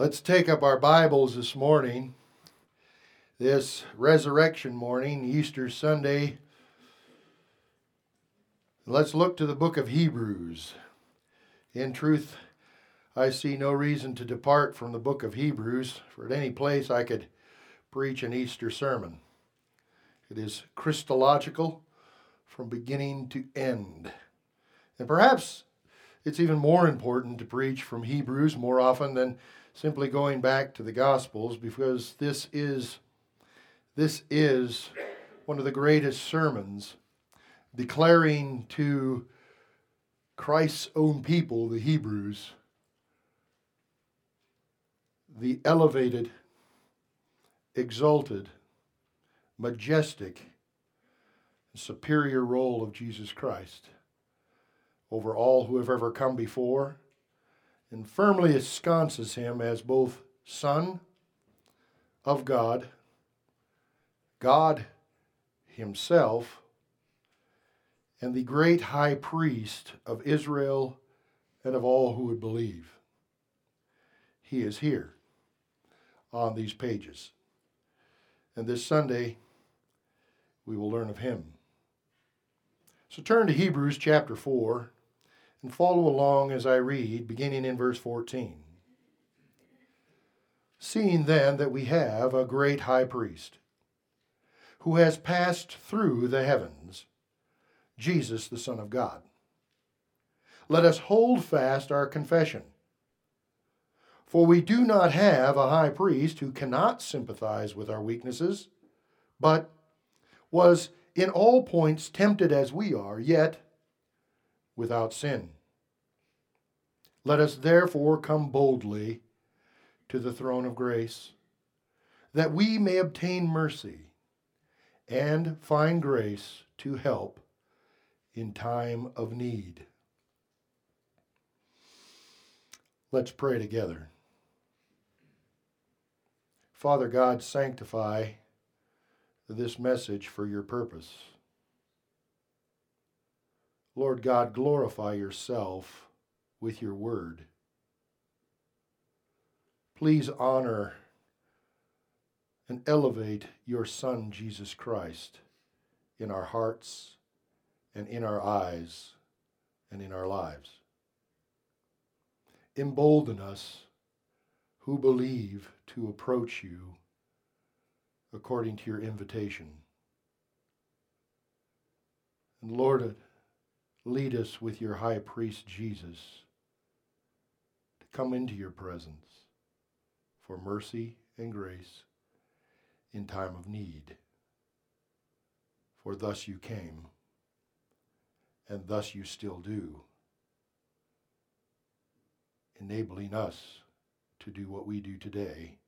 Let's take up our Bibles this morning, this resurrection morning, Easter Sunday. Let's look to the book of Hebrews. In truth, I see no reason to depart from the book of Hebrews, for at any place I could preach an Easter sermon. It is Christological from beginning to end. And perhaps it's even more important to preach from Hebrews more often than simply going back to the Gospels because this is this is one of the greatest sermons declaring to Christ's own people, the Hebrews, the elevated, exalted, majestic, superior role of Jesus Christ over all who have ever come before and firmly ensconces him as both Son of God, God Himself, and the great high priest of Israel and of all who would believe. He is here on these pages. And this Sunday, we will learn of him. So turn to Hebrews chapter 4 and follow along as I read, beginning in verse 14. Seeing then that we have a great high priest who has passed through the heavens, Jesus, the Son of God, let us hold fast our confession. For we do not have a high priest who cannot sympathize with our weaknesses, but was in all points tempted as we are, yet without sin. Let us therefore come boldly to the throne of grace, that we may obtain mercy and find grace to help in time of need. Let's pray together. Father God, sanctify this message for your purpose. Lord God, glorify yourself with your word. Please honor and elevate your Son, Jesus Christ, in our hearts and in our eyes and in our lives. Embolden us who believe to approach you according to your invitation. And Lord, lead us with your high priest Jesus to come into your presence for mercy and grace in time of need. For thus you came, and thus you still do, enabling us to do what we do today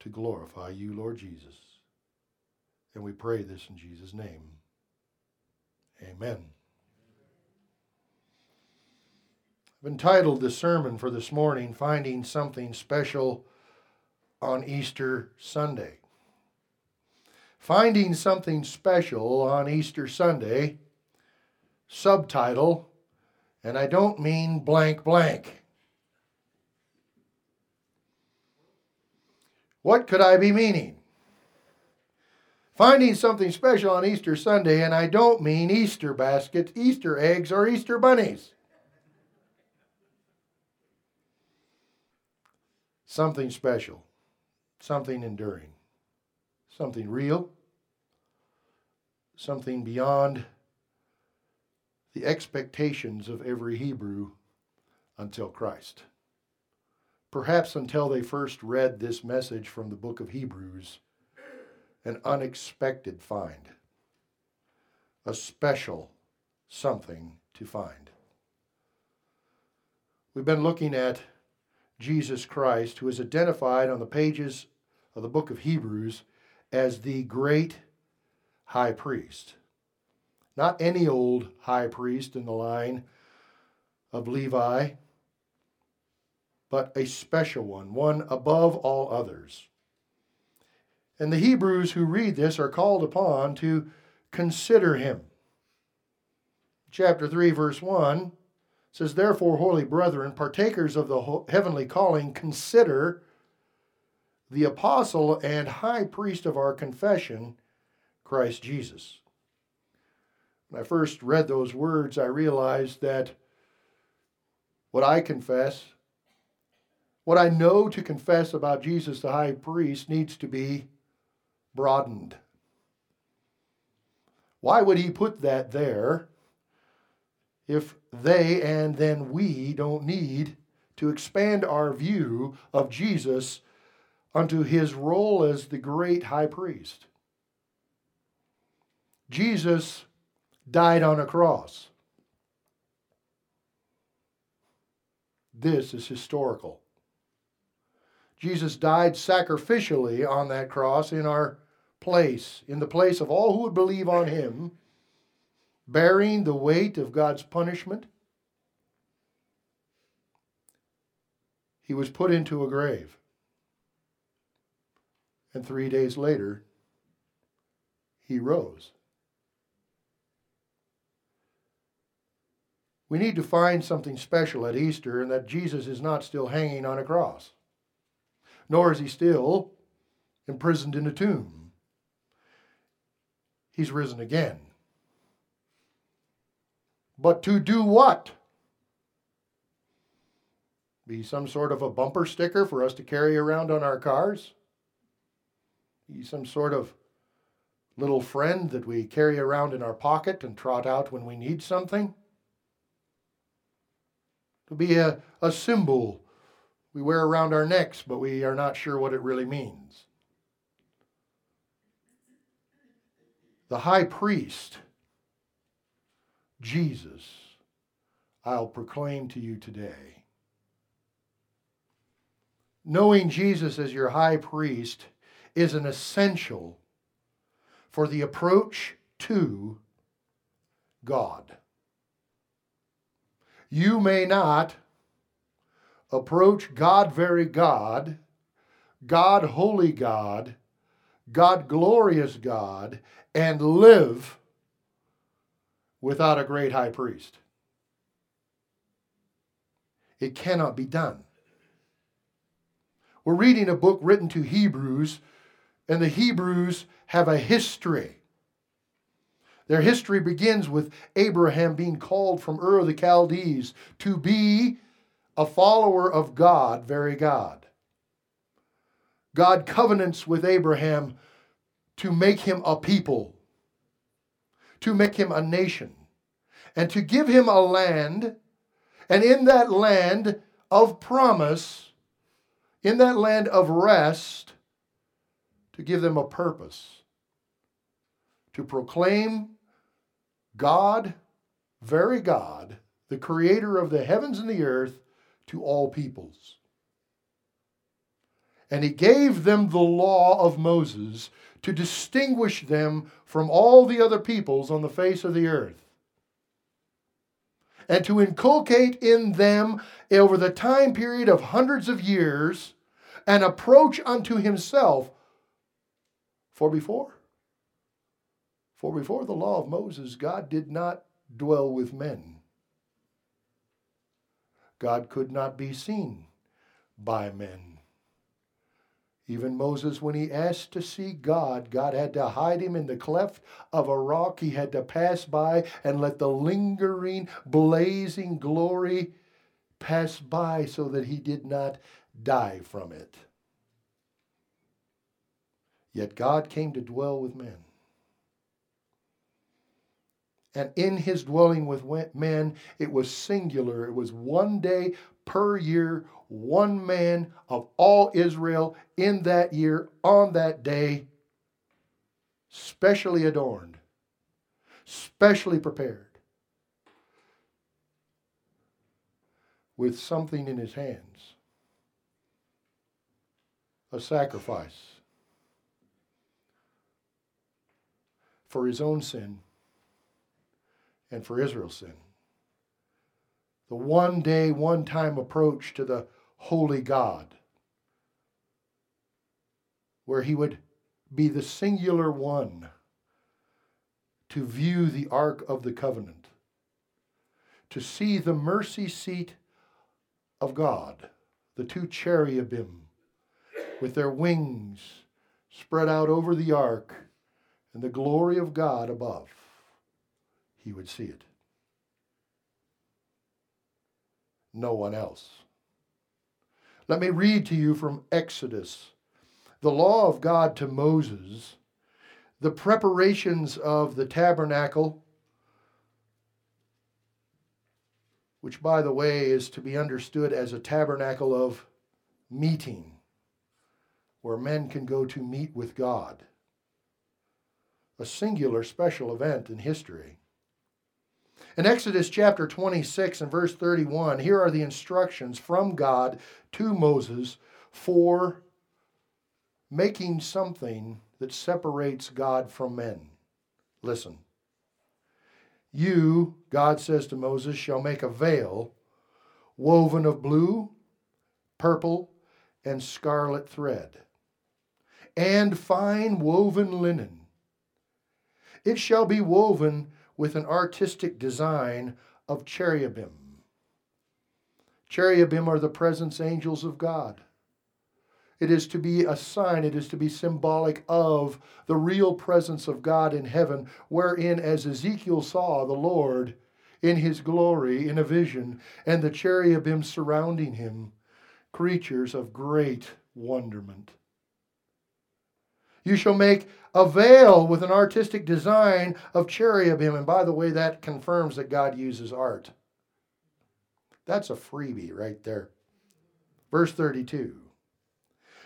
to glorify you, Lord Jesus. And we pray this in Jesus' name. Amen. I've entitled the sermon for this morning, Finding Something Special on Easter Sunday. Finding Something Special on Easter Sunday, subtitle, and I don't mean blank blank. What could I be meaning? Finding something special on Easter Sunday, and I don't mean Easter baskets, Easter eggs, or Easter bunnies. Something special, something enduring, something real, something beyond the expectations of every Hebrew until Christ. Perhaps until they first read this message from the book of Hebrews, an unexpected find, a special something to find. We've been looking at Jesus Christ, who is identified on the pages of the book of Hebrews as the great high priest. Not any old high priest in the line of Levi, but a special one, one above all others. And the Hebrews who read this are called upon to consider him. Chapter 3, verse 1 says, Therefore, holy brethren, partakers of the heavenly calling, consider the apostle and high priest of our confession, Christ Jesus. When I first read those words, I realized that what I confess, what I know to confess about Jesus the high priest, needs to be broadened. Why would he put that there if they and then we don't need to expand our view of Jesus unto his role as the great high priest? Jesus died on a cross. This is historical. Jesus died sacrificially on that cross in our place, in the place of all who would believe on him, bearing the weight of God's punishment. He was put into a grave. And three days later, he rose. We need to find something special at Easter and that Jesus is not still hanging on a cross, nor is he still imprisoned in a tomb. He's risen again. But to do what? Be some sort of a bumper sticker for us to carry around on our cars? Be some sort of little friend that we carry around in our pocket and trot out when we need something? to be a, a symbol we wear around our necks, but we are not sure what it really means. The high priest, Jesus, I'll proclaim to you today. Knowing Jesus as your high priest is an essential for the approach to God you may not approach God, very God, God, holy God, God, glorious God, and live without a great high priest. It cannot be done. We're reading a book written to Hebrews, and the Hebrews have a history. Their history begins with Abraham being called from Ur of the Chaldees to be a follower of God, very God. God covenants with Abraham to make him a people, to make him a nation, and to give him a land, and in that land of promise, in that land of rest, to give them a purpose, to proclaim God, very God, the creator of the heavens and the earth, to all peoples. And he gave them the law of Moses to distinguish them from all the other peoples on the face of the earth. And to inculcate in them over the time period of hundreds of years an approach unto himself. For before, for before the law of Moses, God did not dwell with men. God could not be seen by men. Even Moses, when he asked to see God, God had to hide him in the cleft of a rock. He had to pass by and let the lingering, blazing glory pass by so that he did not die from it. Yet God came to dwell with men. And in his dwelling with men, it was singular. It was one day per year, one man of all Israel in that year, on that day, specially adorned, specially prepared, with something in his hands a sacrifice for his own sin and for Israel's sin. The one day, one time approach to the holy God, where he would be the singular one to view the Ark of the Covenant, to see the mercy seat of God, the two cherubim with their wings spread out over the ark and the glory of God above. He would see it. No one else. Let me read to you from Exodus the law of God to Moses, the preparations of the tabernacle, which, by the way, is to be understood as a tabernacle of meeting, where men can go to meet with God. A singular special event in history. In Exodus chapter 26 and verse 31, here are the instructions from God to Moses for making something that separates God from men. Listen. You, God says to Moses, shall make a veil woven of blue, purple, and scarlet thread, and fine woven linen. It shall be woven with an artistic design of cherubim. Cherubim are the presence angels of God. It is to be a sign, it is to be symbolic of the real presence of God in heaven, wherein, as Ezekiel saw the Lord in his glory in a vision, and the cherubim surrounding him, creatures of great wonderment. You shall make a veil with an artistic design of cherubim. And by the way, that confirms that God uses art. That's a freebie right there. Verse 32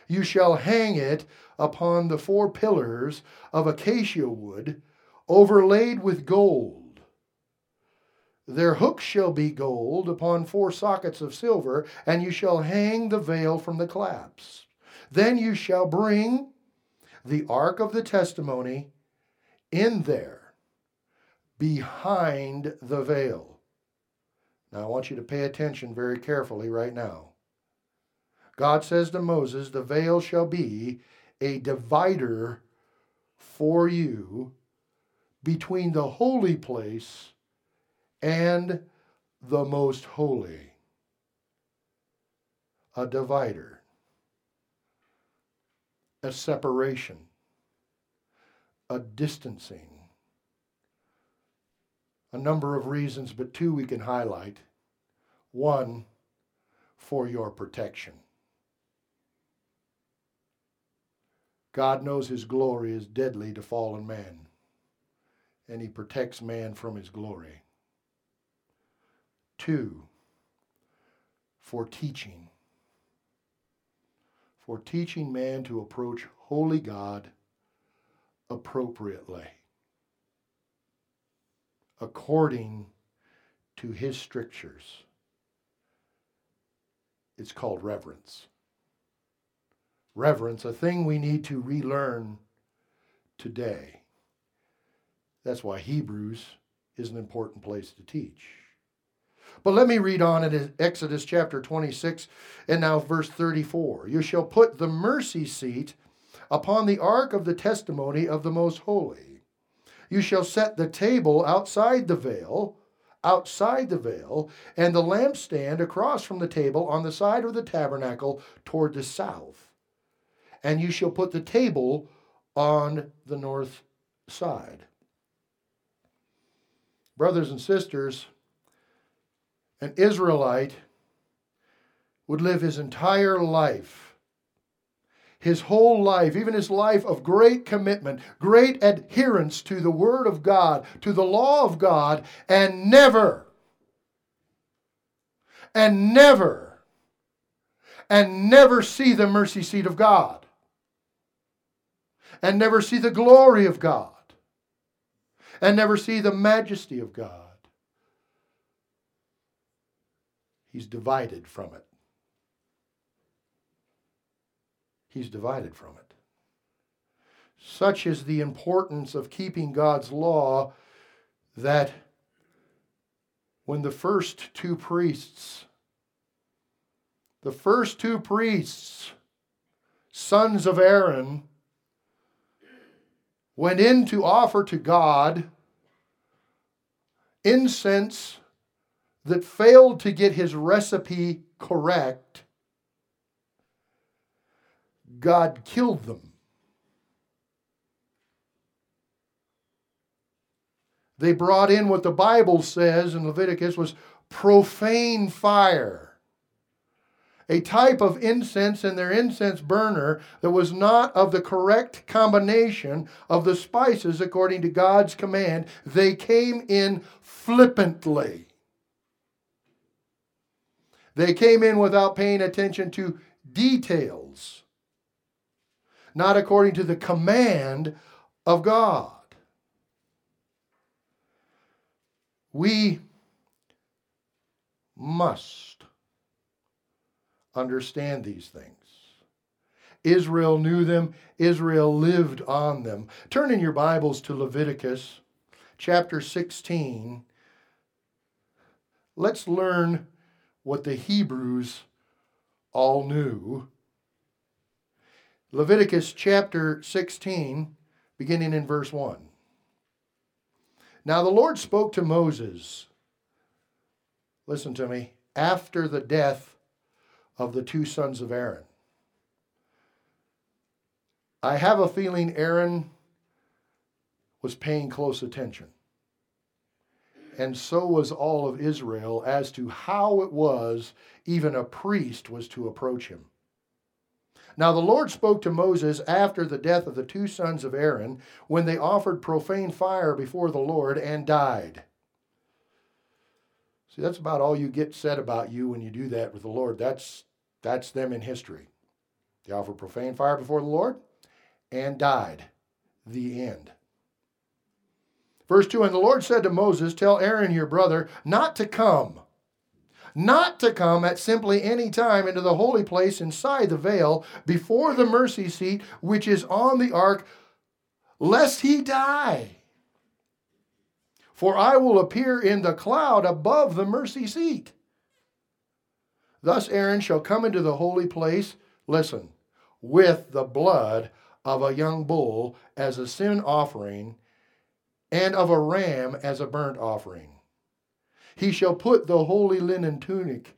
you shall hang it upon the four pillars of acacia wood, overlaid with gold. Their hooks shall be gold upon four sockets of silver, and you shall hang the veil from the clasps. Then you shall bring the ark of the testimony in there, behind the veil. Now, I want you to pay attention very carefully right now. God says to Moses, The veil shall be a divider for you between the holy place and the most holy. A divider, a separation, a distancing. A number of reasons, but two we can highlight. One, for your protection. God knows his glory is deadly to fallen man, and he protects man from his glory. Two, for teaching. For teaching man to approach holy God appropriately, according to his strictures. It's called reverence reverence, a thing we need to relearn today. That's why Hebrews is an important place to teach. But let me read on in Exodus chapter 26 and now verse 34. You shall put the mercy seat upon the ark of the testimony of the most holy. You shall set the table outside the veil, outside the veil, and the lampstand across from the table on the side of the tabernacle toward the south and you shall put the table on the north side. Brothers and sisters, an Israelite would live his entire life, his whole life, even his life of great commitment, great adherence to the Word of God, to the law of God, and never, and never, and never see the mercy seat of God and never see the glory of God and never see the majesty of God. He's divided from it. He's divided from it. Such is the importance of keeping God's law that when the first two priests, the first two priests, sons of Aaron, went in to offer to God incense that failed to get his recipe correct, God killed them. They brought in what the Bible says in Leviticus was profane fire a type of incense in their incense burner that was not of the correct combination of the spices according to God's command. They came in flippantly. They came in without paying attention to details, not according to the command of God. We must understand these things. Israel knew them, Israel lived on them. Turn in your Bibles to Leviticus chapter 16. Let's learn what the Hebrews all knew. Leviticus chapter 16, beginning in verse 1. Now the Lord spoke to Moses, listen to me, after the death of the two sons of Aaron. I have a feeling Aaron was paying close attention. And so was all of Israel as to how it was even a priest was to approach him. Now the Lord spoke to Moses after the death of the two sons of Aaron, when they offered profane fire before the Lord and died. See, that's about all you get said about you when you do that with the Lord. That's that's them in history. They offered profane fire before the Lord and died. The end. Verse 2 And the Lord said to Moses, Tell Aaron your brother not to come, not to come at simply any time into the holy place inside the veil before the mercy seat which is on the ark, lest he die. For I will appear in the cloud above the mercy seat. Thus Aaron shall come into the holy place, listen, with the blood of a young bull as a sin offering, and of a ram as a burnt offering. He shall put the holy linen tunic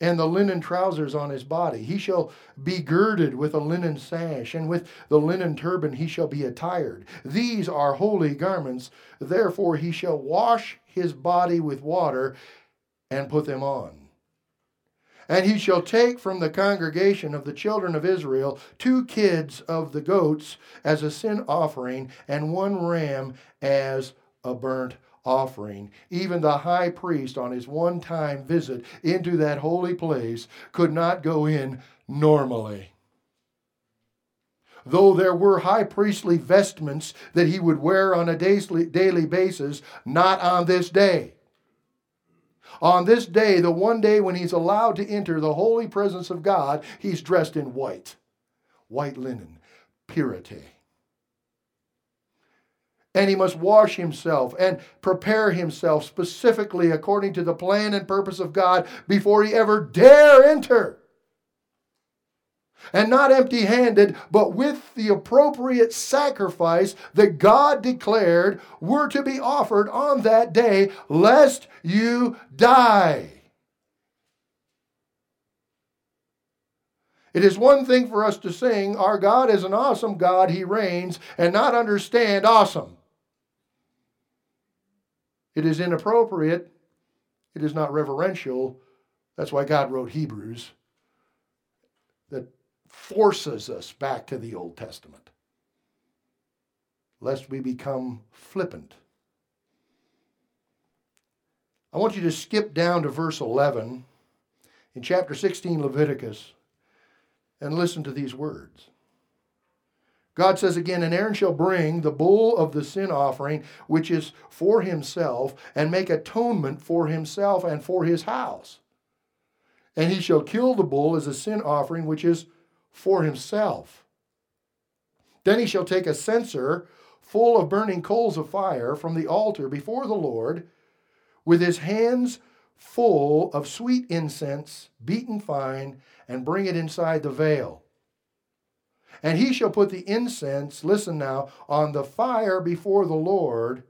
and the linen trousers on his body. He shall be girded with a linen sash, and with the linen turban he shall be attired. These are holy garments. Therefore he shall wash his body with water and put them on. And he shall take from the congregation of the children of Israel two kids of the goats as a sin offering, and one ram as a burnt offering. Even the high priest, on his one time visit into that holy place, could not go in normally. Though there were high priestly vestments that he would wear on a daily basis, not on this day. On this day, the one day when he's allowed to enter the holy presence of God, he's dressed in white, white linen, purity. And he must wash himself and prepare himself specifically according to the plan and purpose of God before he ever dare enter and not empty handed, but with the appropriate sacrifice that God declared were to be offered on that day, lest you die. It is one thing for us to sing, Our God is an awesome God, He reigns, and not understand awesome. It is inappropriate. It is not reverential. That's why God wrote Hebrews. That forces us back to the Old Testament, lest we become flippant. I want you to skip down to verse 11 in chapter 16, Leviticus, and listen to these words. God says again, And Aaron shall bring the bull of the sin offering, which is for himself, and make atonement for himself and for his house. And he shall kill the bull as a sin offering, which is for himself. Then he shall take a censer full of burning coals of fire from the altar before the Lord, with his hands full of sweet incense, beaten fine, and bring it inside the veil. And he shall put the incense, listen now, on the fire before the Lord.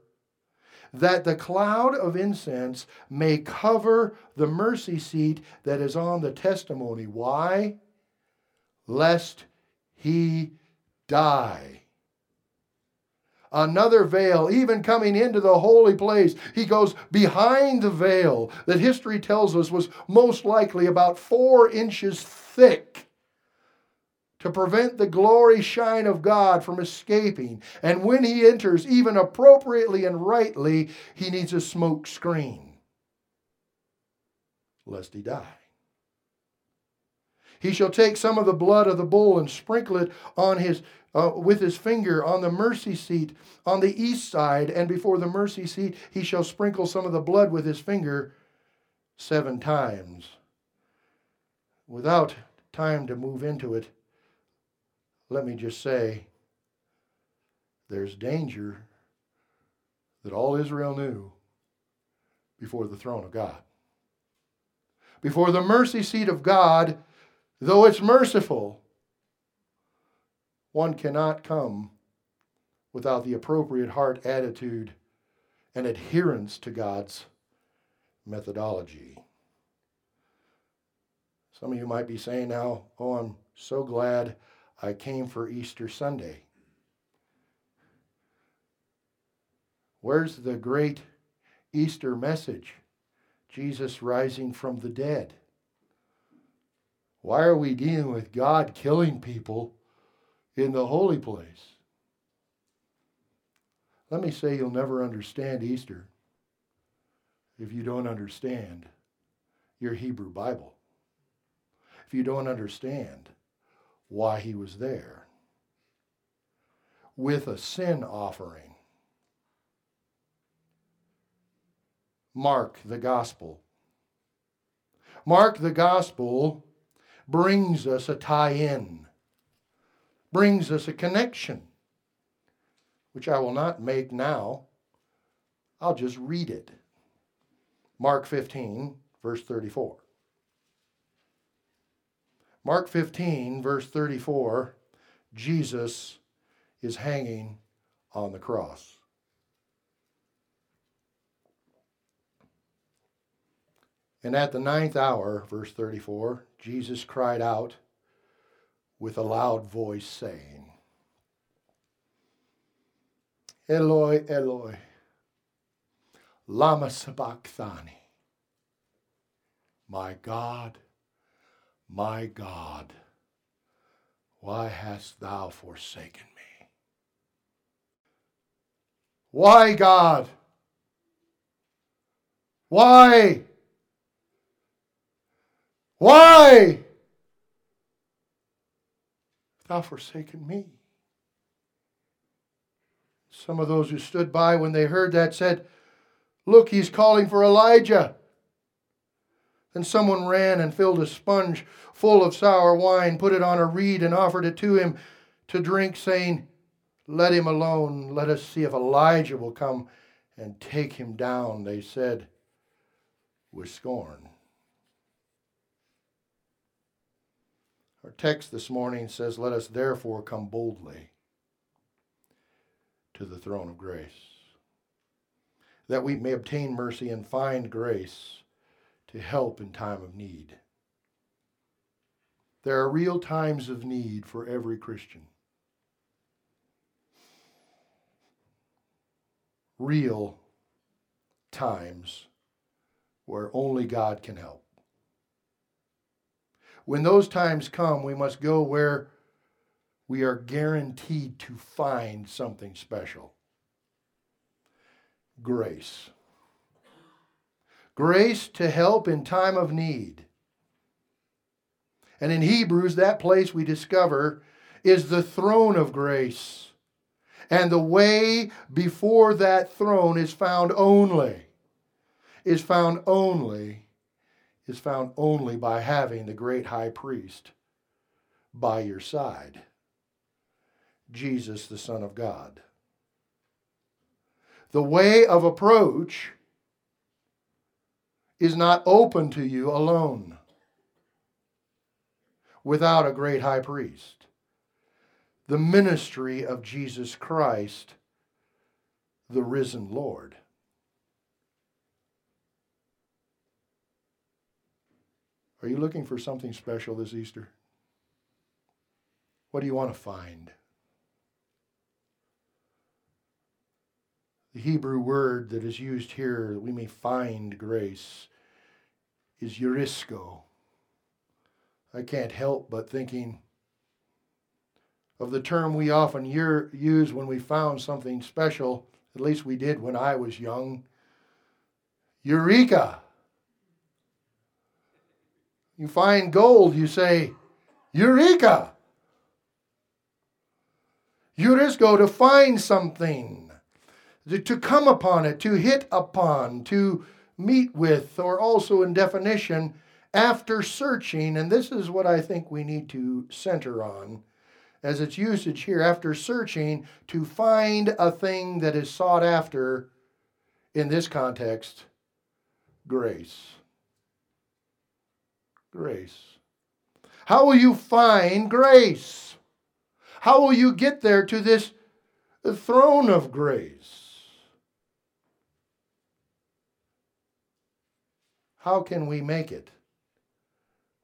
that the cloud of incense may cover the mercy seat that is on the testimony. Why? Lest he die. Another veil, even coming into the holy place, he goes behind the veil that history tells us was most likely about four inches thick to prevent the glory shine of God from escaping. And when he enters, even appropriately and rightly, he needs a smoke screen, lest he die. He shall take some of the blood of the bull and sprinkle it on his uh, with his finger on the mercy seat on the east side, and before the mercy seat he shall sprinkle some of the blood with his finger seven times. Without time to move into it, let me just say there's danger that all Israel knew before the throne of God. Before the mercy seat of God, though it's merciful, one cannot come without the appropriate heart attitude and adherence to God's methodology. Some of you might be saying now, oh, I'm so glad I came for Easter Sunday. Where's the great Easter message? Jesus rising from the dead. Why are we dealing with God killing people in the holy place? Let me say you'll never understand Easter if you don't understand your Hebrew Bible. If you don't understand why he was there with a sin offering. Mark the gospel. Mark the gospel brings us a tie in, brings us a connection, which I will not make now. I'll just read it. Mark 15, verse 34. Mark 15, verse 34, Jesus is hanging on the cross. And at the ninth hour, verse 34, Jesus cried out with a loud voice, saying, Eloi, Eloi, lama sabachthani. My God, my God, why hast thou forsaken me? Why, God? Why? Why? Thou forsaken me. Some of those who stood by when they heard that said, Look, he's calling for Elijah. Then someone ran and filled a sponge full of sour wine, put it on a reed, and offered it to him to drink, saying, Let him alone. Let us see if Elijah will come and take him down, they said with scorn. Our text this morning says, Let us therefore come boldly to the throne of grace, that we may obtain mercy and find grace to help in time of need. There are real times of need for every Christian. Real times where only God can help. When those times come, we must go where we are guaranteed to find something special grace grace to help in time of need. And in Hebrews, that place we discover is the throne of grace. And the way before that throne is found only, is found only, is found only by having the great high priest by your side, Jesus, the Son of God. The way of approach is not open to you alone without a great high priest. The ministry of Jesus Christ, the risen Lord. Are you looking for something special this Easter? What do you want to find? The Hebrew word that is used here that we may find grace is eurisko. I can't help but thinking of the term we often use when we found something special, at least we did when I was young Eureka! You find gold, you say, Eureka! Eurisko, oh, to find something, to come upon it, to hit upon, to meet with, or also in definition, after searching, and this is what I think we need to center on as its usage here, after searching to find a thing that is sought after in this context, grace. Grace. How will you find grace? How will you get there to this throne of grace? How can we make it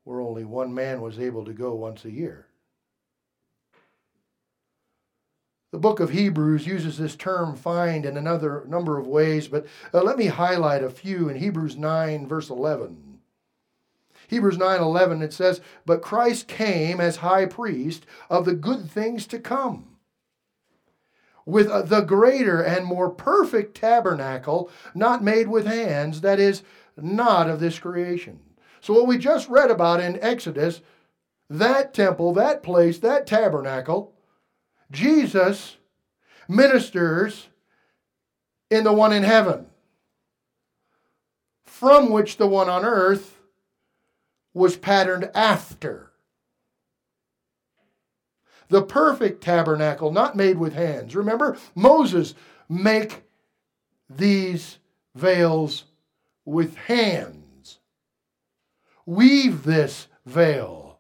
where only one man was able to go once a year? The book of Hebrews uses this term find in another number of ways, but uh, let me highlight a few in Hebrews 9, verse 11. Hebrews 9:11 it says, "But Christ came as high priest of the good things to come." With the greater and more perfect tabernacle, not made with hands, that is, not of this creation. So, what we just read about in Exodus, that temple, that place, that tabernacle, Jesus ministers in the one in heaven, from which the one on earth was patterned after. The perfect tabernacle, not made with hands. Remember, Moses make these veils with hands. Weave this veil.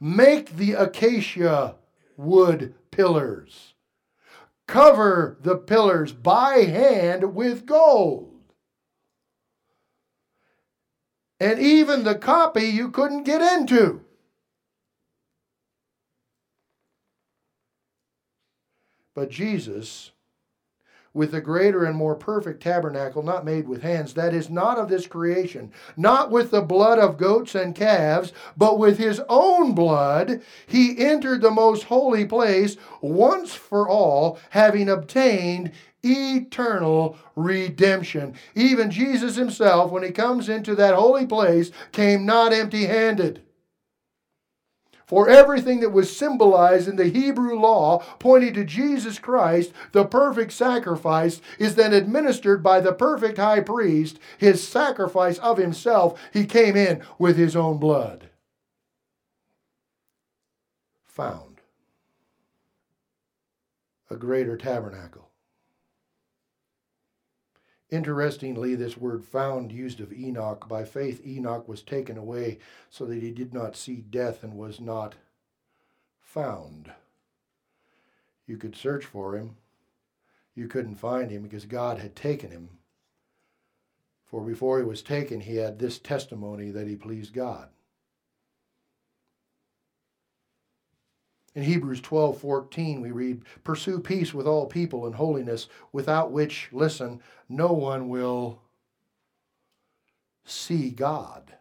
Make the acacia wood pillars. Cover the pillars by hand with gold. And even the copy you couldn't get into. But Jesus with a greater and more perfect tabernacle not made with hands, that is not of this creation, not with the blood of goats and calves, but with his own blood, he entered the most holy place once for all, having obtained eternal redemption. Even Jesus himself, when he comes into that holy place, came not empty handed. For everything that was symbolized in the Hebrew law pointing to Jesus Christ, the perfect sacrifice, is then administered by the perfect high priest, his sacrifice of himself. He came in with his own blood. Found a greater tabernacle. Interestingly, this word found used of Enoch. By faith, Enoch was taken away so that he did not see death and was not found. You could search for him. You couldn't find him because God had taken him. For before he was taken, he had this testimony that he pleased God. In Hebrews 12 14, we read, Pursue peace with all people and holiness, without which, listen, no one will see God.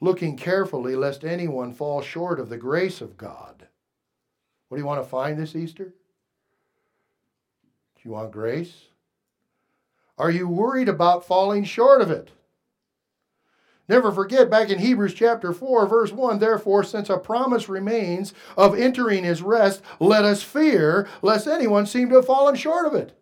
Looking carefully, lest anyone fall short of the grace of God. What do you want to find this Easter? Do you want grace? Are you worried about falling short of it? Never forget back in Hebrews chapter 4, verse 1 Therefore, since a promise remains of entering his rest, let us fear lest anyone seem to have fallen short of it.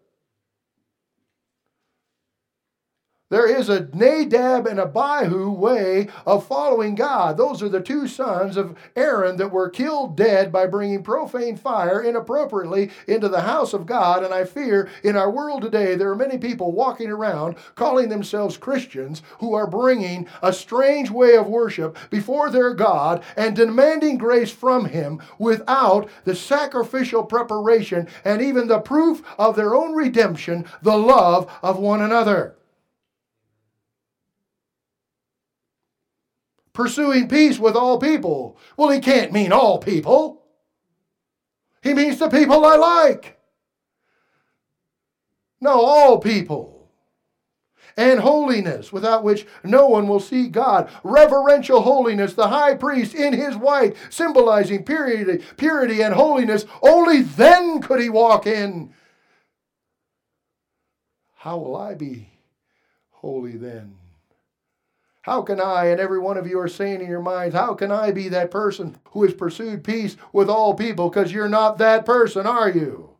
There is a Nadab and Abihu way of following God. Those are the two sons of Aaron that were killed dead by bringing profane fire inappropriately into the house of God. And I fear in our world today, there are many people walking around calling themselves Christians who are bringing a strange way of worship before their God and demanding grace from Him without the sacrificial preparation and even the proof of their own redemption, the love of one another. Pursuing peace with all people. Well, he can't mean all people. He means the people I like. No, all people. And holiness, without which no one will see God. Reverential holiness, the high priest in his white, symbolizing purity, purity and holiness. Only then could he walk in. How will I be holy then? How can I, and every one of you are saying in your minds, how can I be that person who has pursued peace with all people? Because you're not that person, are you?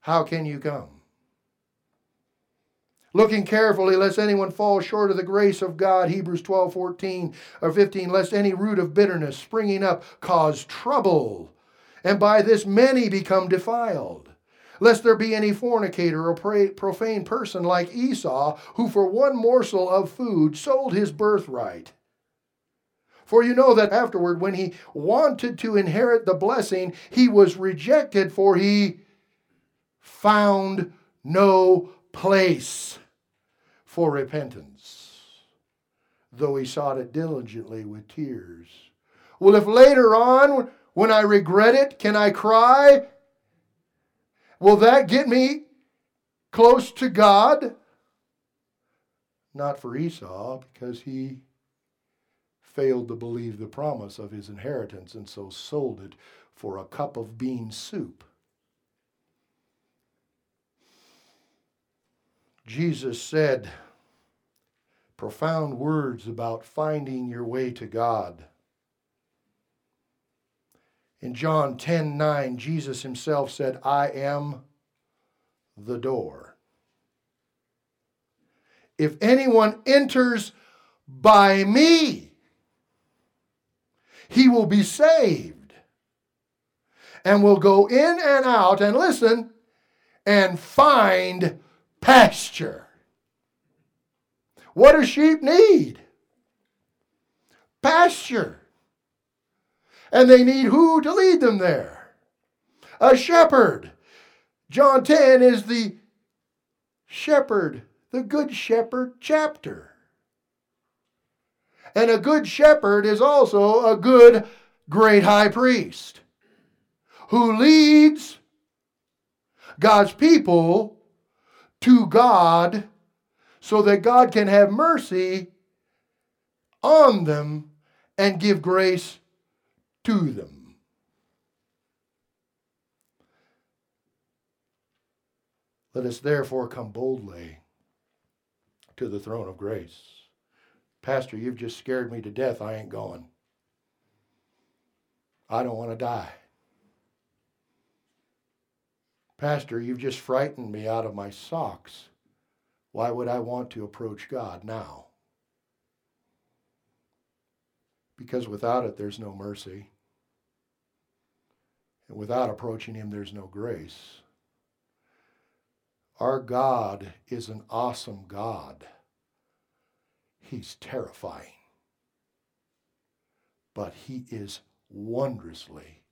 How can you come? Looking carefully, lest anyone fall short of the grace of God, Hebrews 12, 14 or 15, lest any root of bitterness springing up cause trouble, and by this many become defiled lest there be any fornicator or profane person like Esau, who for one morsel of food sold his birthright. For you know that afterward, when he wanted to inherit the blessing, he was rejected, for he found no place for repentance, though he sought it diligently with tears. Well, if later on, when I regret it, can I cry? Will that get me close to God? Not for Esau, because he failed to believe the promise of his inheritance and so sold it for a cup of bean soup. Jesus said profound words about finding your way to God. In John 10 9, Jesus himself said, I am the door. If anyone enters by me, he will be saved and will go in and out and listen and find pasture. What do sheep need? Pasture. And they need who to lead them there? A shepherd. John 10 is the shepherd, the good shepherd chapter. And a good shepherd is also a good great high priest who leads God's people to God so that God can have mercy on them and give grace to them. Let us therefore come boldly to the throne of grace. Pastor, you've just scared me to death. I ain't going. I don't want to die. Pastor, you've just frightened me out of my socks. Why would I want to approach God now? Because without it, there's no mercy. And without approaching Him, there's no grace. Our God is an awesome God. He's terrifying. But He is wondrously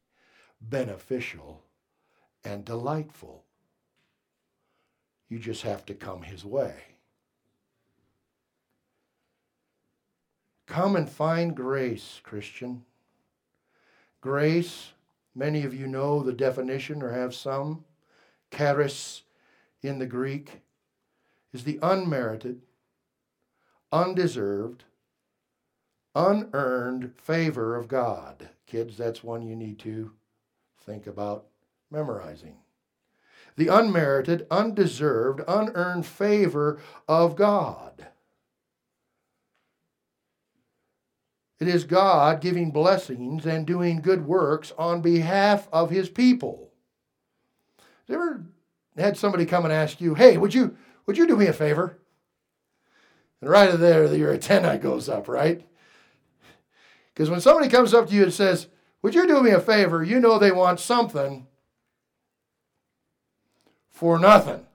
beneficial and delightful. You just have to come His way. Come and find grace, Christian. Grace Many of you know the definition or have some. Charis in the Greek is the unmerited, undeserved, unearned favor of God. Kids, that's one you need to think about memorizing. The unmerited, undeserved, unearned favor of God. It is God giving blessings and doing good works on behalf of his people. Have you ever had somebody come and ask you, hey, would you, would you do me a favor? And right there, your antenna goes up, right? Because when somebody comes up to you and says, would you do me a favor? You know they want something for nothing.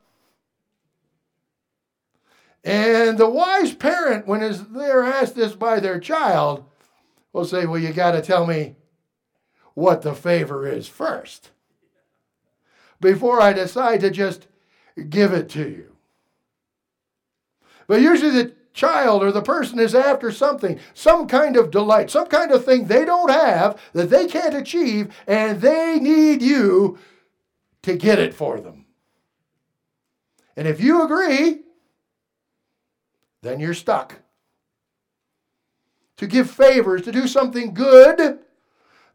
And the wise parent, when they're asked this by their child, will say, Well, you got to tell me what the favor is first before I decide to just give it to you. But usually the child or the person is after something, some kind of delight, some kind of thing they don't have that they can't achieve, and they need you to get it for them. And if you agree, then you're stuck. To give favors, to do something good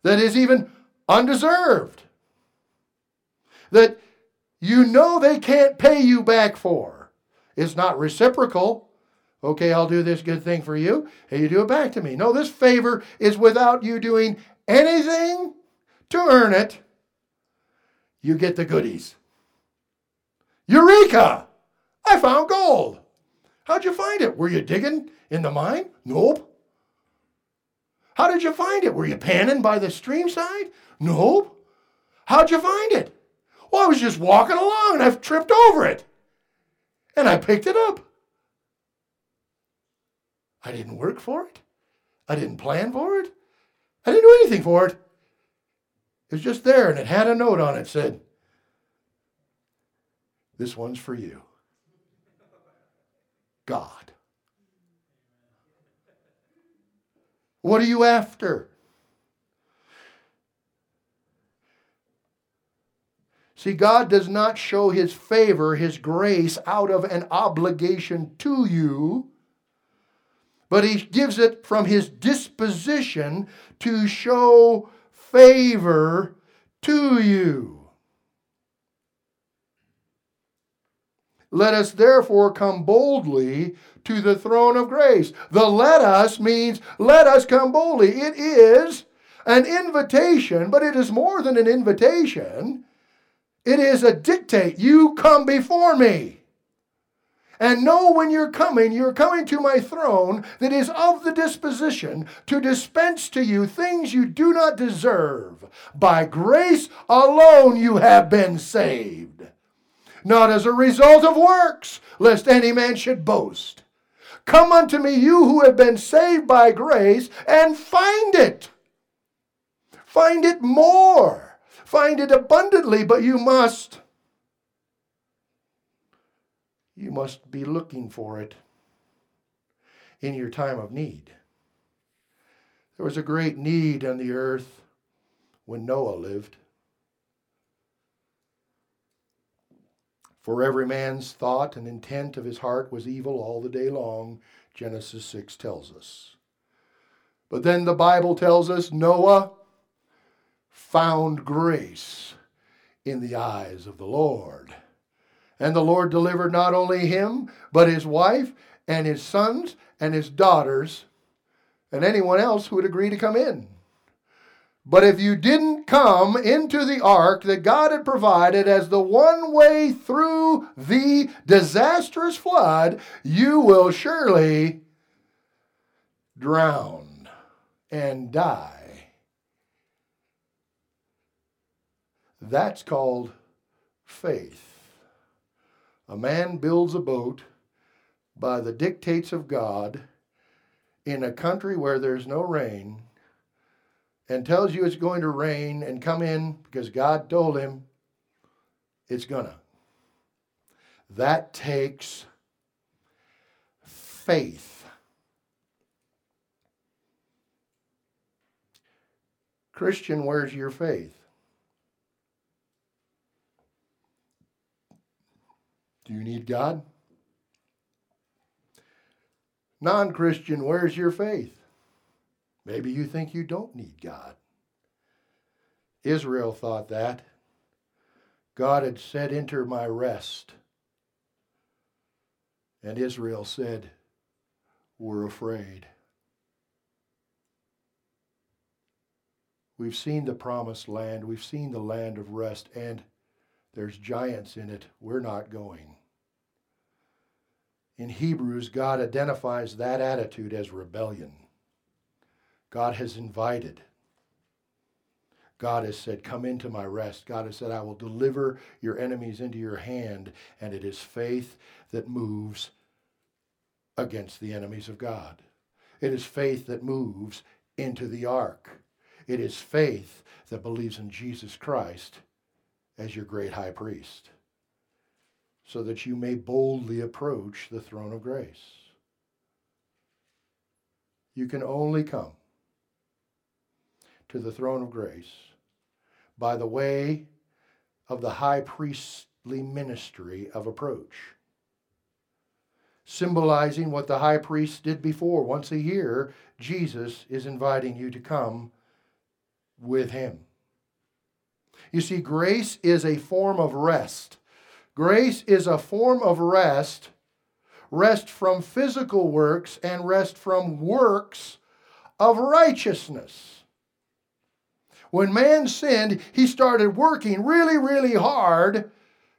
that is even undeserved, that you know they can't pay you back for. It's not reciprocal. Okay, I'll do this good thing for you, and you do it back to me. No, this favor is without you doing anything to earn it. You get the goodies. Eureka! I found gold. How'd you find it? Were you digging in the mine? Nope. How did you find it? Were you panning by the stream side? Nope. How'd you find it? Well, I was just walking along and I've tripped over it. And I picked it up. I didn't work for it. I didn't plan for it. I didn't do anything for it. It was just there and it had a note on it said, This one's for you. God. What are you after? See, God does not show his favor, his grace, out of an obligation to you, but he gives it from his disposition to show favor to you. Let us therefore come boldly to the throne of grace. The let us means let us come boldly. It is an invitation, but it is more than an invitation. It is a dictate. You come before me. And know when you're coming, you're coming to my throne that is of the disposition to dispense to you things you do not deserve. By grace alone you have been saved. Not as a result of works, lest any man should boast. Come unto me, you who have been saved by grace, and find it. Find it more find it abundantly, but you must. You must be looking for it in your time of need. There was a great need on the earth when Noah lived. For every man's thought and intent of his heart was evil all the day long, Genesis 6 tells us. But then the Bible tells us Noah found grace in the eyes of the Lord. And the Lord delivered not only him, but his wife and his sons and his daughters and anyone else who would agree to come in. But if you didn't come into the ark that God had provided as the one way through the disastrous flood, you will surely drown and die. That's called faith. A man builds a boat by the dictates of God in a country where there's no rain and tells you it's going to rain and come in because God told him it's gonna. That takes faith. Christian, where's your faith? Do you need God? Non Christian, where's your faith? Maybe you think you don't need God. Israel thought that. God had said, Enter my rest. And Israel said, We're afraid. We've seen the promised land, we've seen the land of rest, and there's giants in it. We're not going. In Hebrews, God identifies that attitude as rebellion. God has invited. God has said, Come into my rest. God has said, I will deliver your enemies into your hand. And it is faith that moves against the enemies of God. It is faith that moves into the ark. It is faith that believes in Jesus Christ as your great high priest so that you may boldly approach the throne of grace. You can only come to the throne of grace by the way of the high priestly ministry of approach, symbolizing what the high priest did before. Once a year, Jesus is inviting you to come with him. You see, grace is a form of rest. Grace is a form of rest, rest from physical works and rest from works of righteousness. When man sinned, he started working really, really hard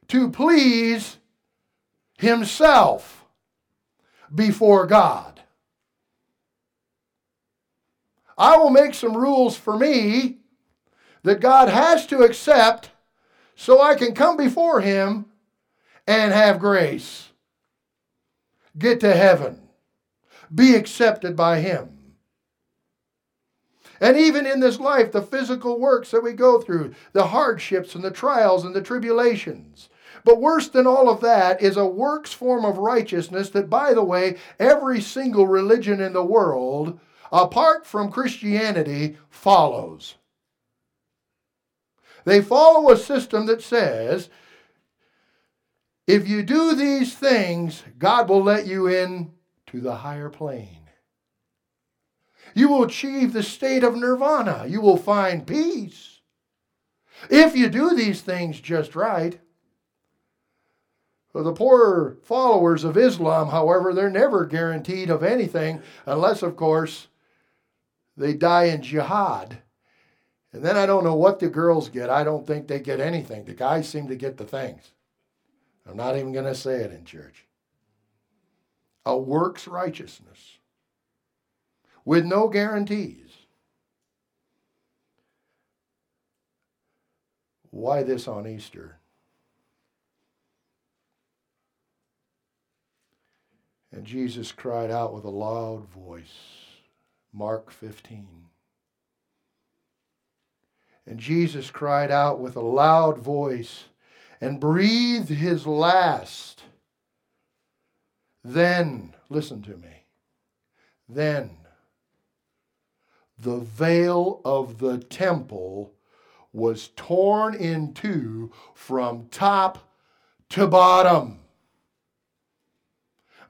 to please himself before God. I will make some rules for me that God has to accept so I can come before Him and have grace. Get to heaven. Be accepted by Him. And even in this life, the physical works that we go through, the hardships and the trials and the tribulations. But worse than all of that is a works form of righteousness that, by the way, every single religion in the world, apart from Christianity, follows. They follow a system that says if you do these things, God will let you in to the higher plane. You will achieve the state of nirvana. You will find peace. If you do these things just right. The poor followers of Islam, however, they're never guaranteed of anything unless, of course, they die in jihad. And then I don't know what the girls get. I don't think they get anything. The guys seem to get the things. I'm not even going to say it in church. A works righteousness with no guarantees. Why this on Easter? And Jesus cried out with a loud voice. Mark 15. And Jesus cried out with a loud voice and breathed his last. Then, listen to me, then the veil of the temple was torn in two from top to bottom.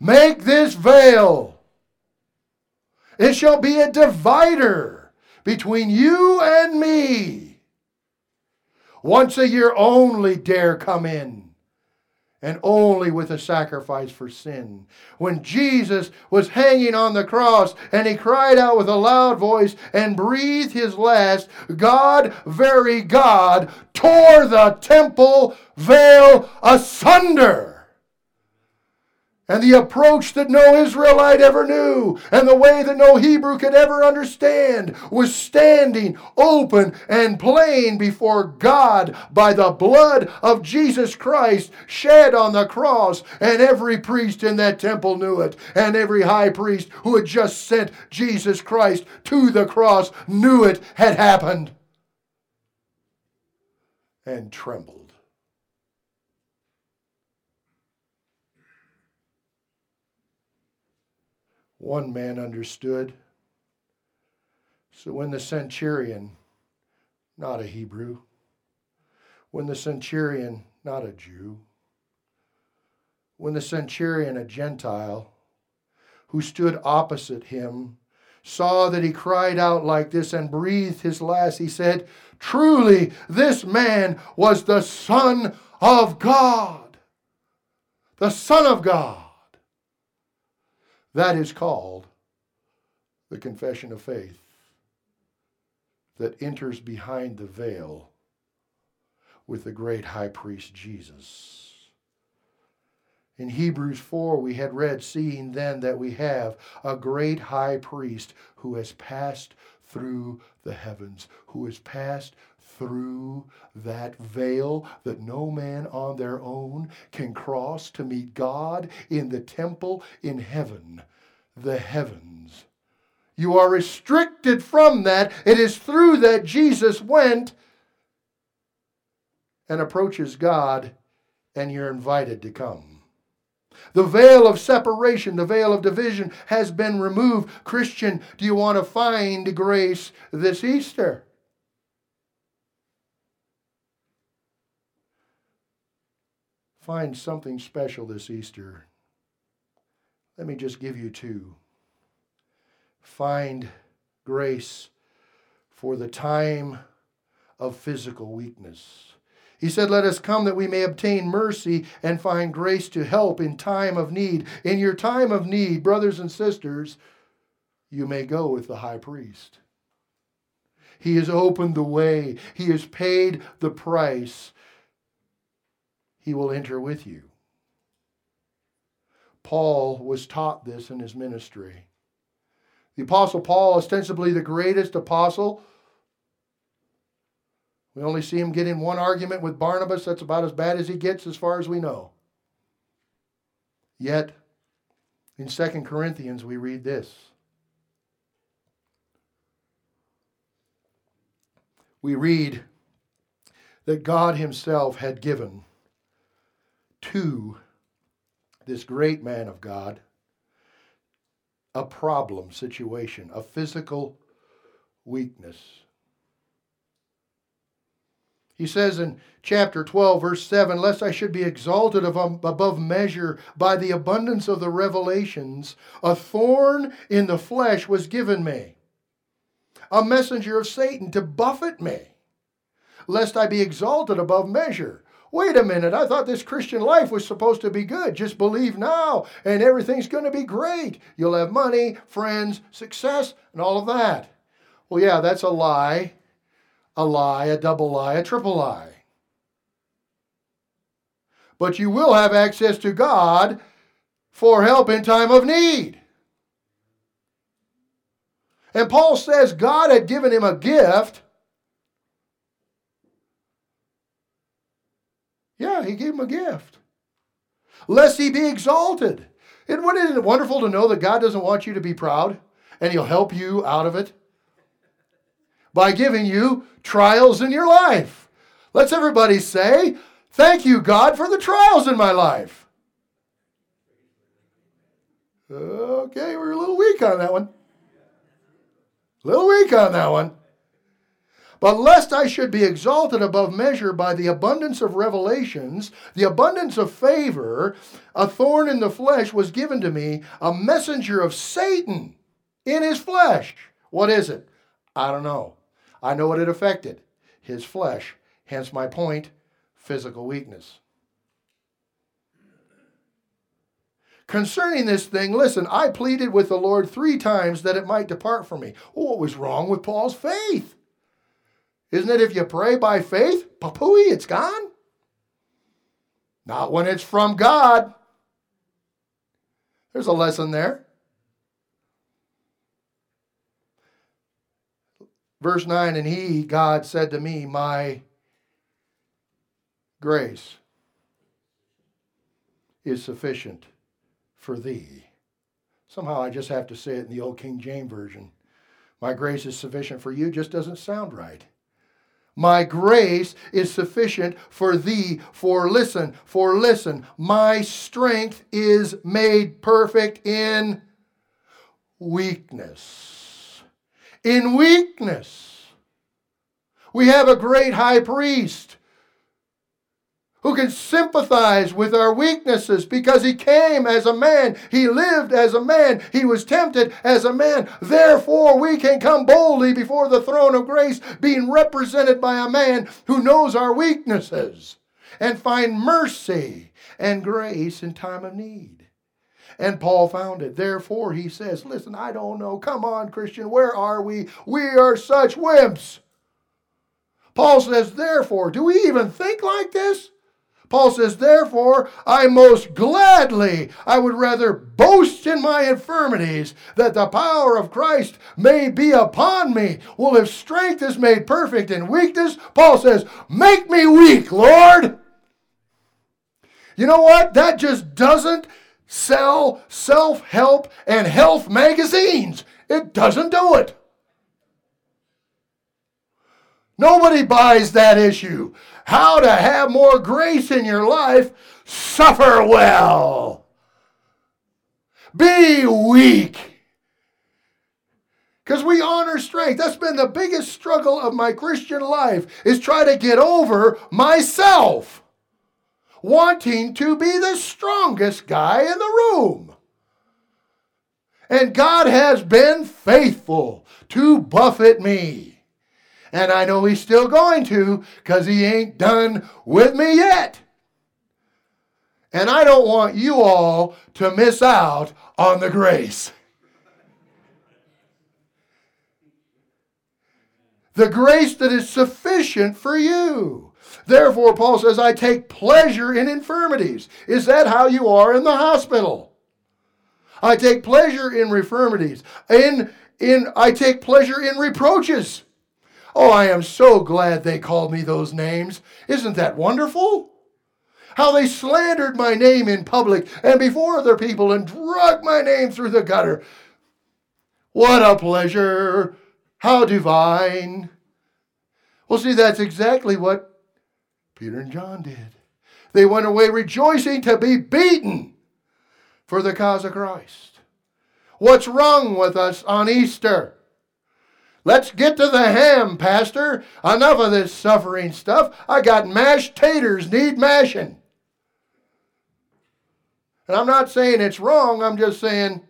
Make this veil. It shall be a divider between you and me. Once a year only dare come in and only with a sacrifice for sin. When Jesus was hanging on the cross and he cried out with a loud voice and breathed his last, God, very God, tore the temple veil asunder and the approach that no Israelite ever knew, and the way that no Hebrew could ever understand, was standing open and plain before God by the blood of Jesus Christ shed on the cross. And every priest in that temple knew it, and every high priest who had just sent Jesus Christ to the cross knew it had happened and trembled. One man understood. So when the centurion, not a Hebrew, when the centurion, not a Jew, when the centurion, a Gentile, who stood opposite him, saw that he cried out like this and breathed his last, he said, Truly, this man was the Son of God. The Son of God. That is called the confession of faith that enters behind the veil with the great high priest Jesus. In Hebrews 4, we had read, Seeing then that we have a great high priest who has passed through the heavens, who has passed through that veil that no man on their own can cross to meet God in the temple in heaven, the heavens. You are restricted from that. It is through that Jesus went and approaches God, and you're invited to come. The veil of separation, the veil of division has been removed. Christian, do you want to find grace this Easter? Find something special this Easter. Let me just give you two. Find grace for the time of physical weakness. He said, Let us come that we may obtain mercy and find grace to help in time of need. In your time of need, brothers and sisters, you may go with the high priest. He has opened the way, He has paid the price. He will enter with you. Paul was taught this in his ministry. The Apostle Paul, ostensibly the greatest apostle, we only see him get in one argument with Barnabas. That's about as bad as he gets, as far as we know. Yet, in 2 Corinthians, we read this. We read that God Himself had given to this great man of God a problem situation, a physical weakness. He says in chapter 12, verse 7 Lest I should be exalted um, above measure by the abundance of the revelations, a thorn in the flesh was given me, a messenger of Satan to buffet me, lest I be exalted above measure. Wait a minute, I thought this Christian life was supposed to be good. Just believe now, and everything's going to be great. You'll have money, friends, success, and all of that. Well, yeah, that's a lie a lie, a double lie, a triple lie. But you will have access to God for help in time of need. And Paul says God had given him a gift. Yeah, he gave him a gift. Lest he be exalted. And wouldn't it wonderful to know that God doesn't want you to be proud and he'll help you out of it? by giving you trials in your life. Let's everybody say, Thank you, God, for the trials in my life. Okay, we're a little weak on that one. A little weak on that one. But lest I should be exalted above measure by the abundance of revelations, the abundance of favor, a thorn in the flesh was given to me, a messenger of Satan in his flesh. What is it? I don't know. I know what it affected his flesh. Hence my point physical weakness. Concerning this thing, listen, I pleaded with the Lord three times that it might depart from me. What was wrong with Paul's faith? Isn't it if you pray by faith, papooey, it's gone? Not when it's from God. There's a lesson there. Verse 9, and he, God, said to me, My grace is sufficient for thee. Somehow I just have to say it in the old King James Version. My grace is sufficient for you just doesn't sound right. My grace is sufficient for thee, for listen, for listen. My strength is made perfect in weakness in weakness. We have a great high priest who can sympathize with our weaknesses because he came as a man, he lived as a man, he was tempted as a man. Therefore, we can come boldly before the throne of grace, being represented by a man who knows our weaknesses and find mercy and grace in time of need. And Paul found it. Therefore, he says, Listen, I don't know. Come on, Christian, where are we? We are such wimps. Paul says, Therefore, do we even think like this? Paul says, Therefore, I most gladly, I would rather boast in my infirmities, that the power of Christ may be upon me. Well, if strength is made perfect in weakness, Paul says, Make me weak, Lord. You know what? That just doesn't sell self help and health magazines. It doesn't do it. Nobody buys that issue. How to have more grace in your life, suffer well. Be weak. Because we honor strength. That's been the biggest struggle of my Christian life is try to get over myself. Wanting to be the strongest guy in the room. And God has been faithful to buffet me. And I know He's still going to because He ain't done with me yet. And I don't want you all to miss out on the grace. The grace that is sufficient for you. Therefore, Paul says, I take pleasure in infirmities. Is that how you are in the hospital? I take pleasure in infirmities. In, in, I take pleasure in reproaches. Oh, I am so glad they called me those names. Isn't that wonderful? How they slandered my name in public and before other people and dragged my name through the gutter. What a pleasure! How divine! Well, see, that's exactly what Peter and John did. They went away rejoicing to be beaten for the cause of Christ. What's wrong with us on Easter? Let's get to the ham, Pastor. Enough of this suffering stuff. I got mashed taters, need mashing. And I'm not saying it's wrong, I'm just saying,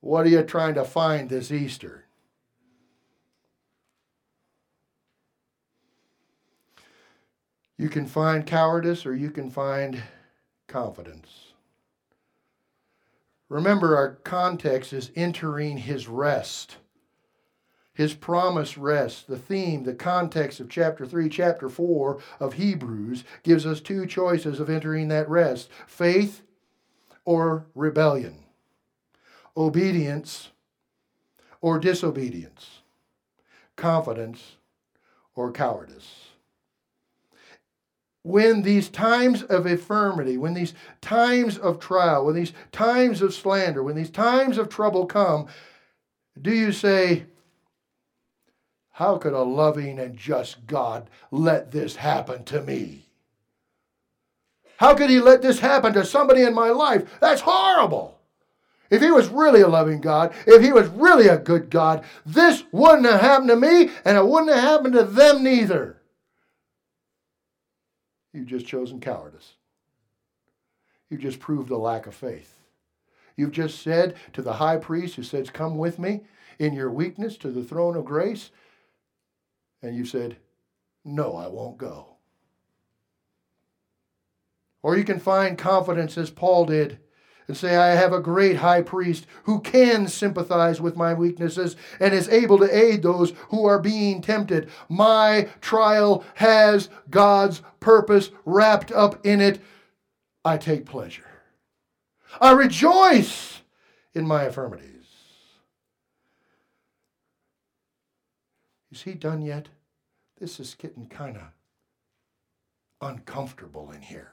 what are you trying to find this Easter? You can find cowardice or you can find confidence. Remember, our context is entering his rest his promise rests. The theme, the context of chapter 3, chapter 4 of Hebrews gives us two choices of entering that rest faith or rebellion, obedience or disobedience, confidence or cowardice. When these times of infirmity, when these times of trial, when these times of slander, when these times of trouble come, do you say, how could a loving and just God let this happen to me? How could He let this happen to somebody in my life? That's horrible. If He was really a loving God, if He was really a good God, this wouldn't have happened to me and it wouldn't have happened to them neither. You've just chosen cowardice. You've just proved a lack of faith. You've just said to the high priest who says, Come with me in your weakness to the throne of grace, and you said, No, I won't go. Or you can find confidence as Paul did and say, I have a great high priest who can sympathize with my weaknesses and is able to aid those who are being tempted. My trial has God's purpose wrapped up in it. I take pleasure. I rejoice in my infirmities. Is he done yet? This is getting kind of uncomfortable in here.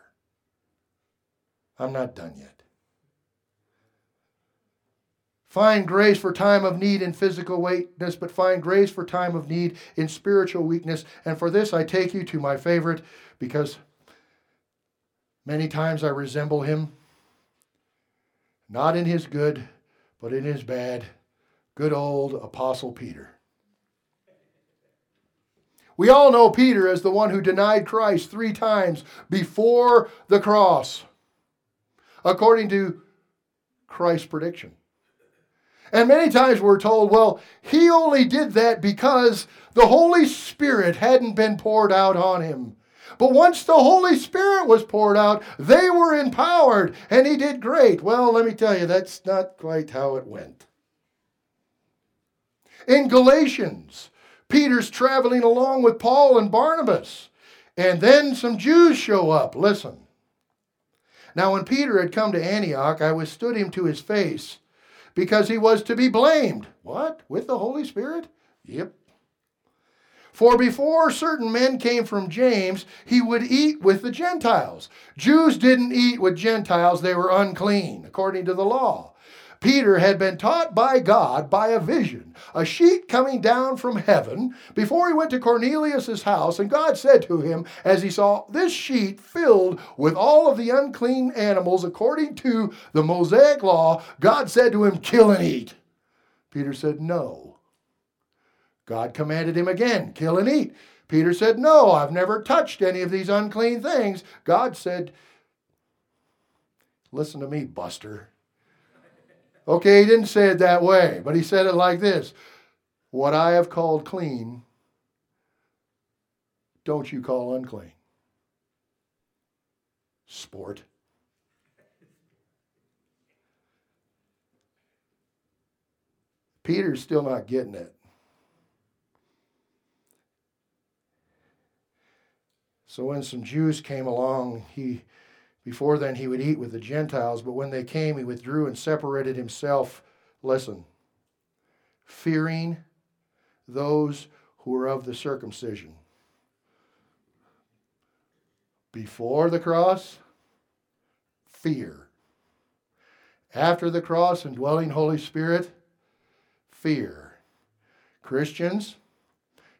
I'm not done yet. Find grace for time of need in physical weakness, but find grace for time of need in spiritual weakness. And for this, I take you to my favorite because many times I resemble him, not in his good, but in his bad. Good old Apostle Peter. We all know Peter as the one who denied Christ three times before the cross, according to Christ's prediction. And many times we're told, well, he only did that because the Holy Spirit hadn't been poured out on him. But once the Holy Spirit was poured out, they were empowered, and he did great. Well, let me tell you, that's not quite how it went. In Galatians, Peter's traveling along with Paul and Barnabas. And then some Jews show up. Listen. Now, when Peter had come to Antioch, I withstood him to his face because he was to be blamed. What? With the Holy Spirit? Yep. For before certain men came from James, he would eat with the Gentiles. Jews didn't eat with Gentiles, they were unclean, according to the law. Peter had been taught by God by a vision, a sheet coming down from heaven before he went to Cornelius' house. And God said to him, as he saw this sheet filled with all of the unclean animals according to the Mosaic law, God said to him, Kill and eat. Peter said, No. God commanded him again, Kill and eat. Peter said, No, I've never touched any of these unclean things. God said, Listen to me, Buster. Okay, he didn't say it that way, but he said it like this What I have called clean, don't you call unclean. Sport. Peter's still not getting it. So when some Jews came along, he before then, he would eat with the Gentiles, but when they came, he withdrew and separated himself. Listen, fearing those who were of the circumcision. Before the cross, fear. After the cross, indwelling Holy Spirit, fear. Christians,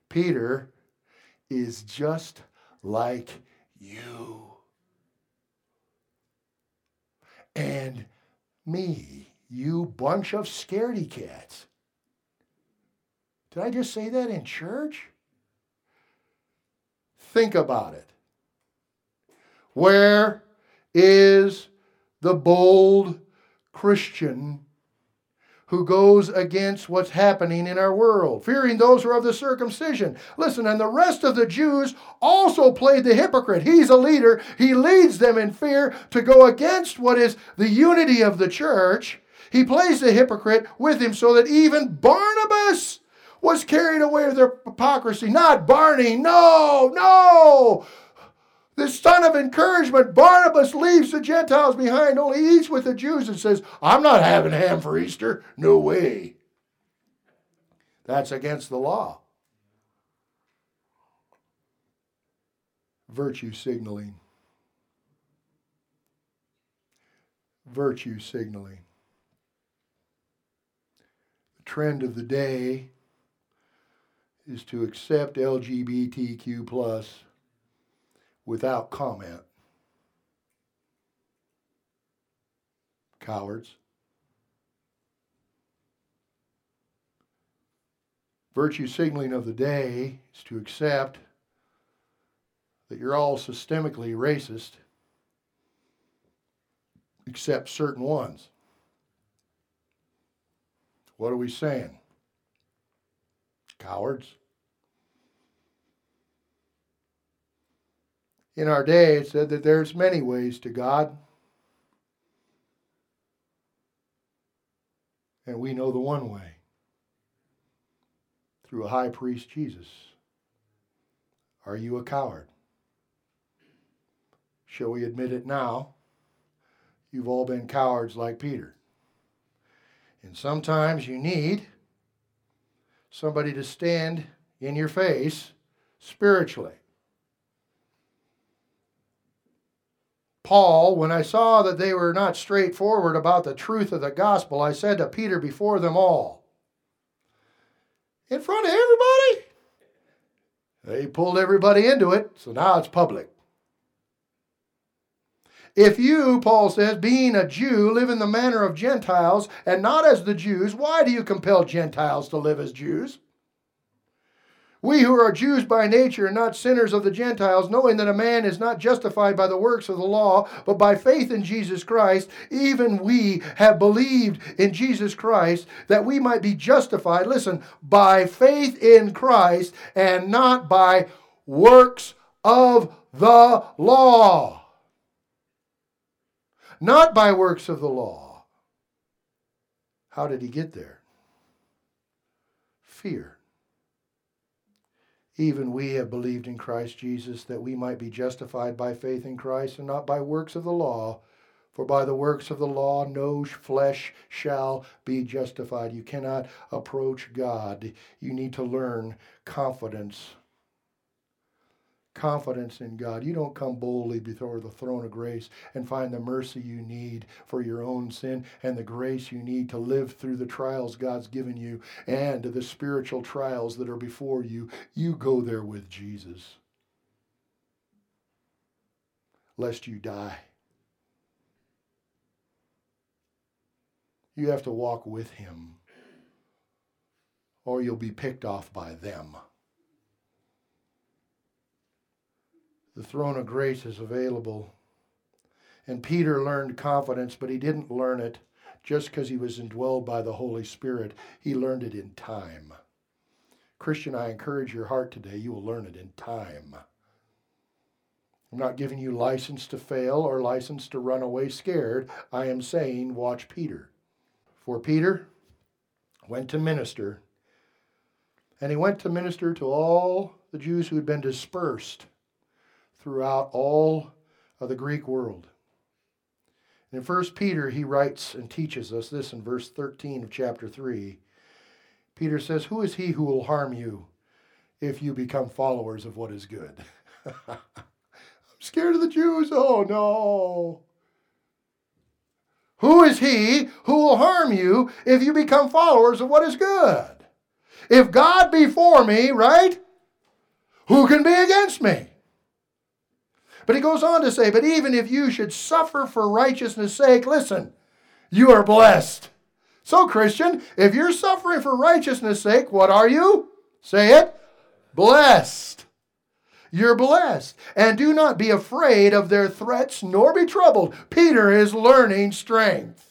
Peter is just like you and me, you bunch of scaredy cats. Did I just say that in church? Think about it. Where is the bold Christian who goes against what's happening in our world, fearing those who are of the circumcision. Listen, and the rest of the Jews also played the hypocrite. He's a leader, he leads them in fear to go against what is the unity of the church. He plays the hypocrite with him so that even Barnabas was carried away with their hypocrisy. Not Barney, no, no. This son of encouragement, Barnabas leaves the Gentiles behind, only eats with the Jews and says, I'm not having ham for Easter. No way. That's against the law. Virtue signaling. Virtue signaling. The trend of the day is to accept LGBTQ plus without comment. Cowards. Virtue signaling of the day is to accept that you're all systemically racist except certain ones. What are we saying? Cowards. In our day, it said that there's many ways to God. And we know the one way through a high priest, Jesus. Are you a coward? Shall we admit it now? You've all been cowards like Peter. And sometimes you need somebody to stand in your face spiritually. Paul, when I saw that they were not straightforward about the truth of the gospel, I said to Peter before them all, in front of everybody, they pulled everybody into it, so now it's public. If you, Paul says, being a Jew, live in the manner of Gentiles and not as the Jews, why do you compel Gentiles to live as Jews? We who are Jews by nature and not sinners of the Gentiles, knowing that a man is not justified by the works of the law, but by faith in Jesus Christ, even we have believed in Jesus Christ that we might be justified, listen, by faith in Christ and not by works of the law. Not by works of the law. How did he get there? Fear. Even we have believed in Christ Jesus that we might be justified by faith in Christ and not by works of the law. For by the works of the law no flesh shall be justified. You cannot approach God. You need to learn confidence. Confidence in God. You don't come boldly before the throne of grace and find the mercy you need for your own sin and the grace you need to live through the trials God's given you and the spiritual trials that are before you. You go there with Jesus, lest you die. You have to walk with him, or you'll be picked off by them. The throne of grace is available. And Peter learned confidence, but he didn't learn it just because he was indwelled by the Holy Spirit. He learned it in time. Christian, I encourage your heart today. You will learn it in time. I'm not giving you license to fail or license to run away scared. I am saying, watch Peter. For Peter went to minister, and he went to minister to all the Jews who had been dispersed throughout all of the Greek world. In 1 Peter, he writes and teaches us this in verse 13 of chapter 3. Peter says, Who is he who will harm you if you become followers of what is good? I'm scared of the Jews. Oh, no. Who is he who will harm you if you become followers of what is good? If God be for me, right? Who can be against me? But he goes on to say, But even if you should suffer for righteousness' sake, listen, you are blessed. So, Christian, if you're suffering for righteousness' sake, what are you? Say it. Blessed. You're blessed. And do not be afraid of their threats, nor be troubled. Peter is learning strength.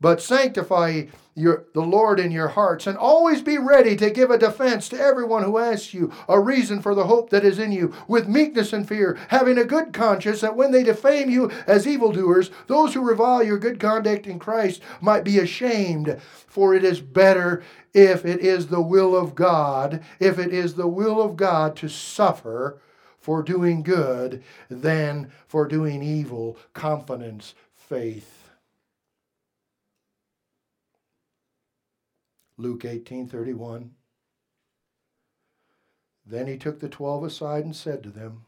But sanctify your, the Lord in your hearts, and always be ready to give a defense to everyone who asks you a reason for the hope that is in you, with meekness and fear, having a good conscience, that when they defame you as evildoers, those who revile your good conduct in Christ might be ashamed. For it is better if it is the will of God, if it is the will of God to suffer for doing good than for doing evil. Confidence, faith. Luke 18:31 Then he took the 12 aside and said to them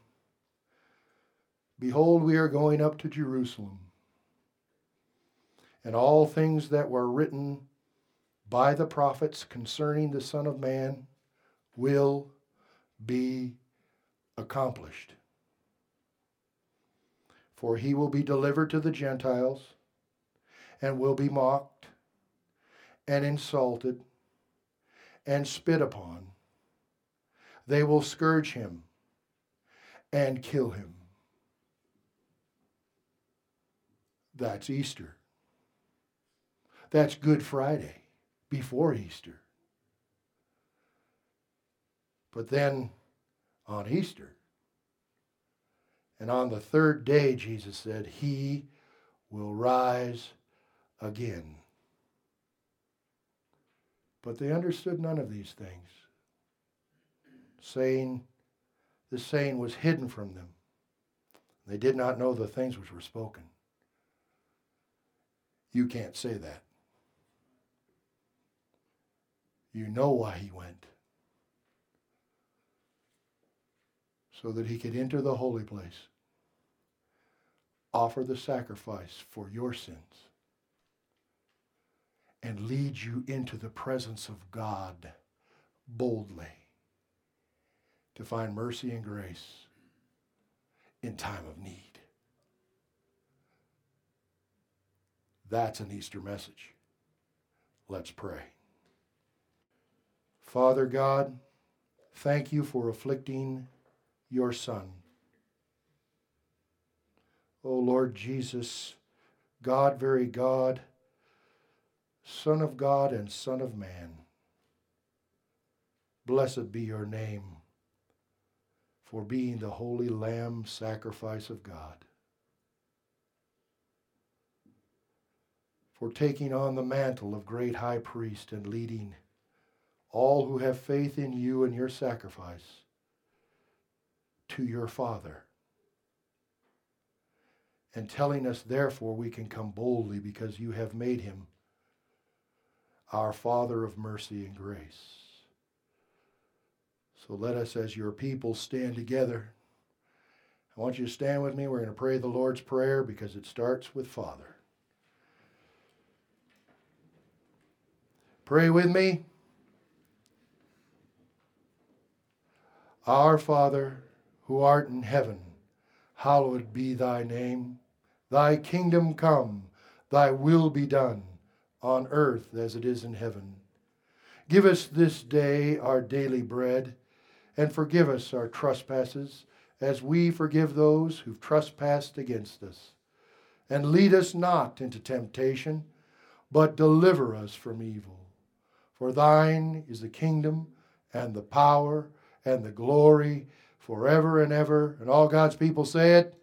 Behold we are going up to Jerusalem and all things that were written by the prophets concerning the son of man will be accomplished. For he will be delivered to the Gentiles and will be mocked and insulted and spit upon. They will scourge him and kill him. That's Easter. That's Good Friday before Easter. But then on Easter, and on the third day, Jesus said, He will rise again. But they understood none of these things. Saying, this saying was hidden from them. They did not know the things which were spoken. You can't say that. You know why he went. So that he could enter the holy place, offer the sacrifice for your sins and lead you into the presence of God boldly to find mercy and grace in time of need. That's an Easter message. Let's pray. Father God, thank you for afflicting your Son. O oh Lord Jesus, God, very God, Son of God and Son of Man. Blessed be your name for being the holy lamb sacrifice of God, for taking on the mantle of great high priest and leading all who have faith in you and your sacrifice to your Father. And telling us, therefore, we can come boldly because you have made him our Father of mercy and grace. So let us, as your people, stand together. I want you to stand with me. We're going to pray the Lord's Prayer because it starts with Father. Pray with me. Our Father, who art in heaven, hallowed be thy name. Thy kingdom come, thy will be done, on earth as it is in heaven. Give us this day our daily bread, and forgive us our trespasses, as we forgive those who've trespassed against us. And lead us not into temptation, but deliver us from evil. For thine is the kingdom, and the power, and the glory, forever and ever. And all God's people say it.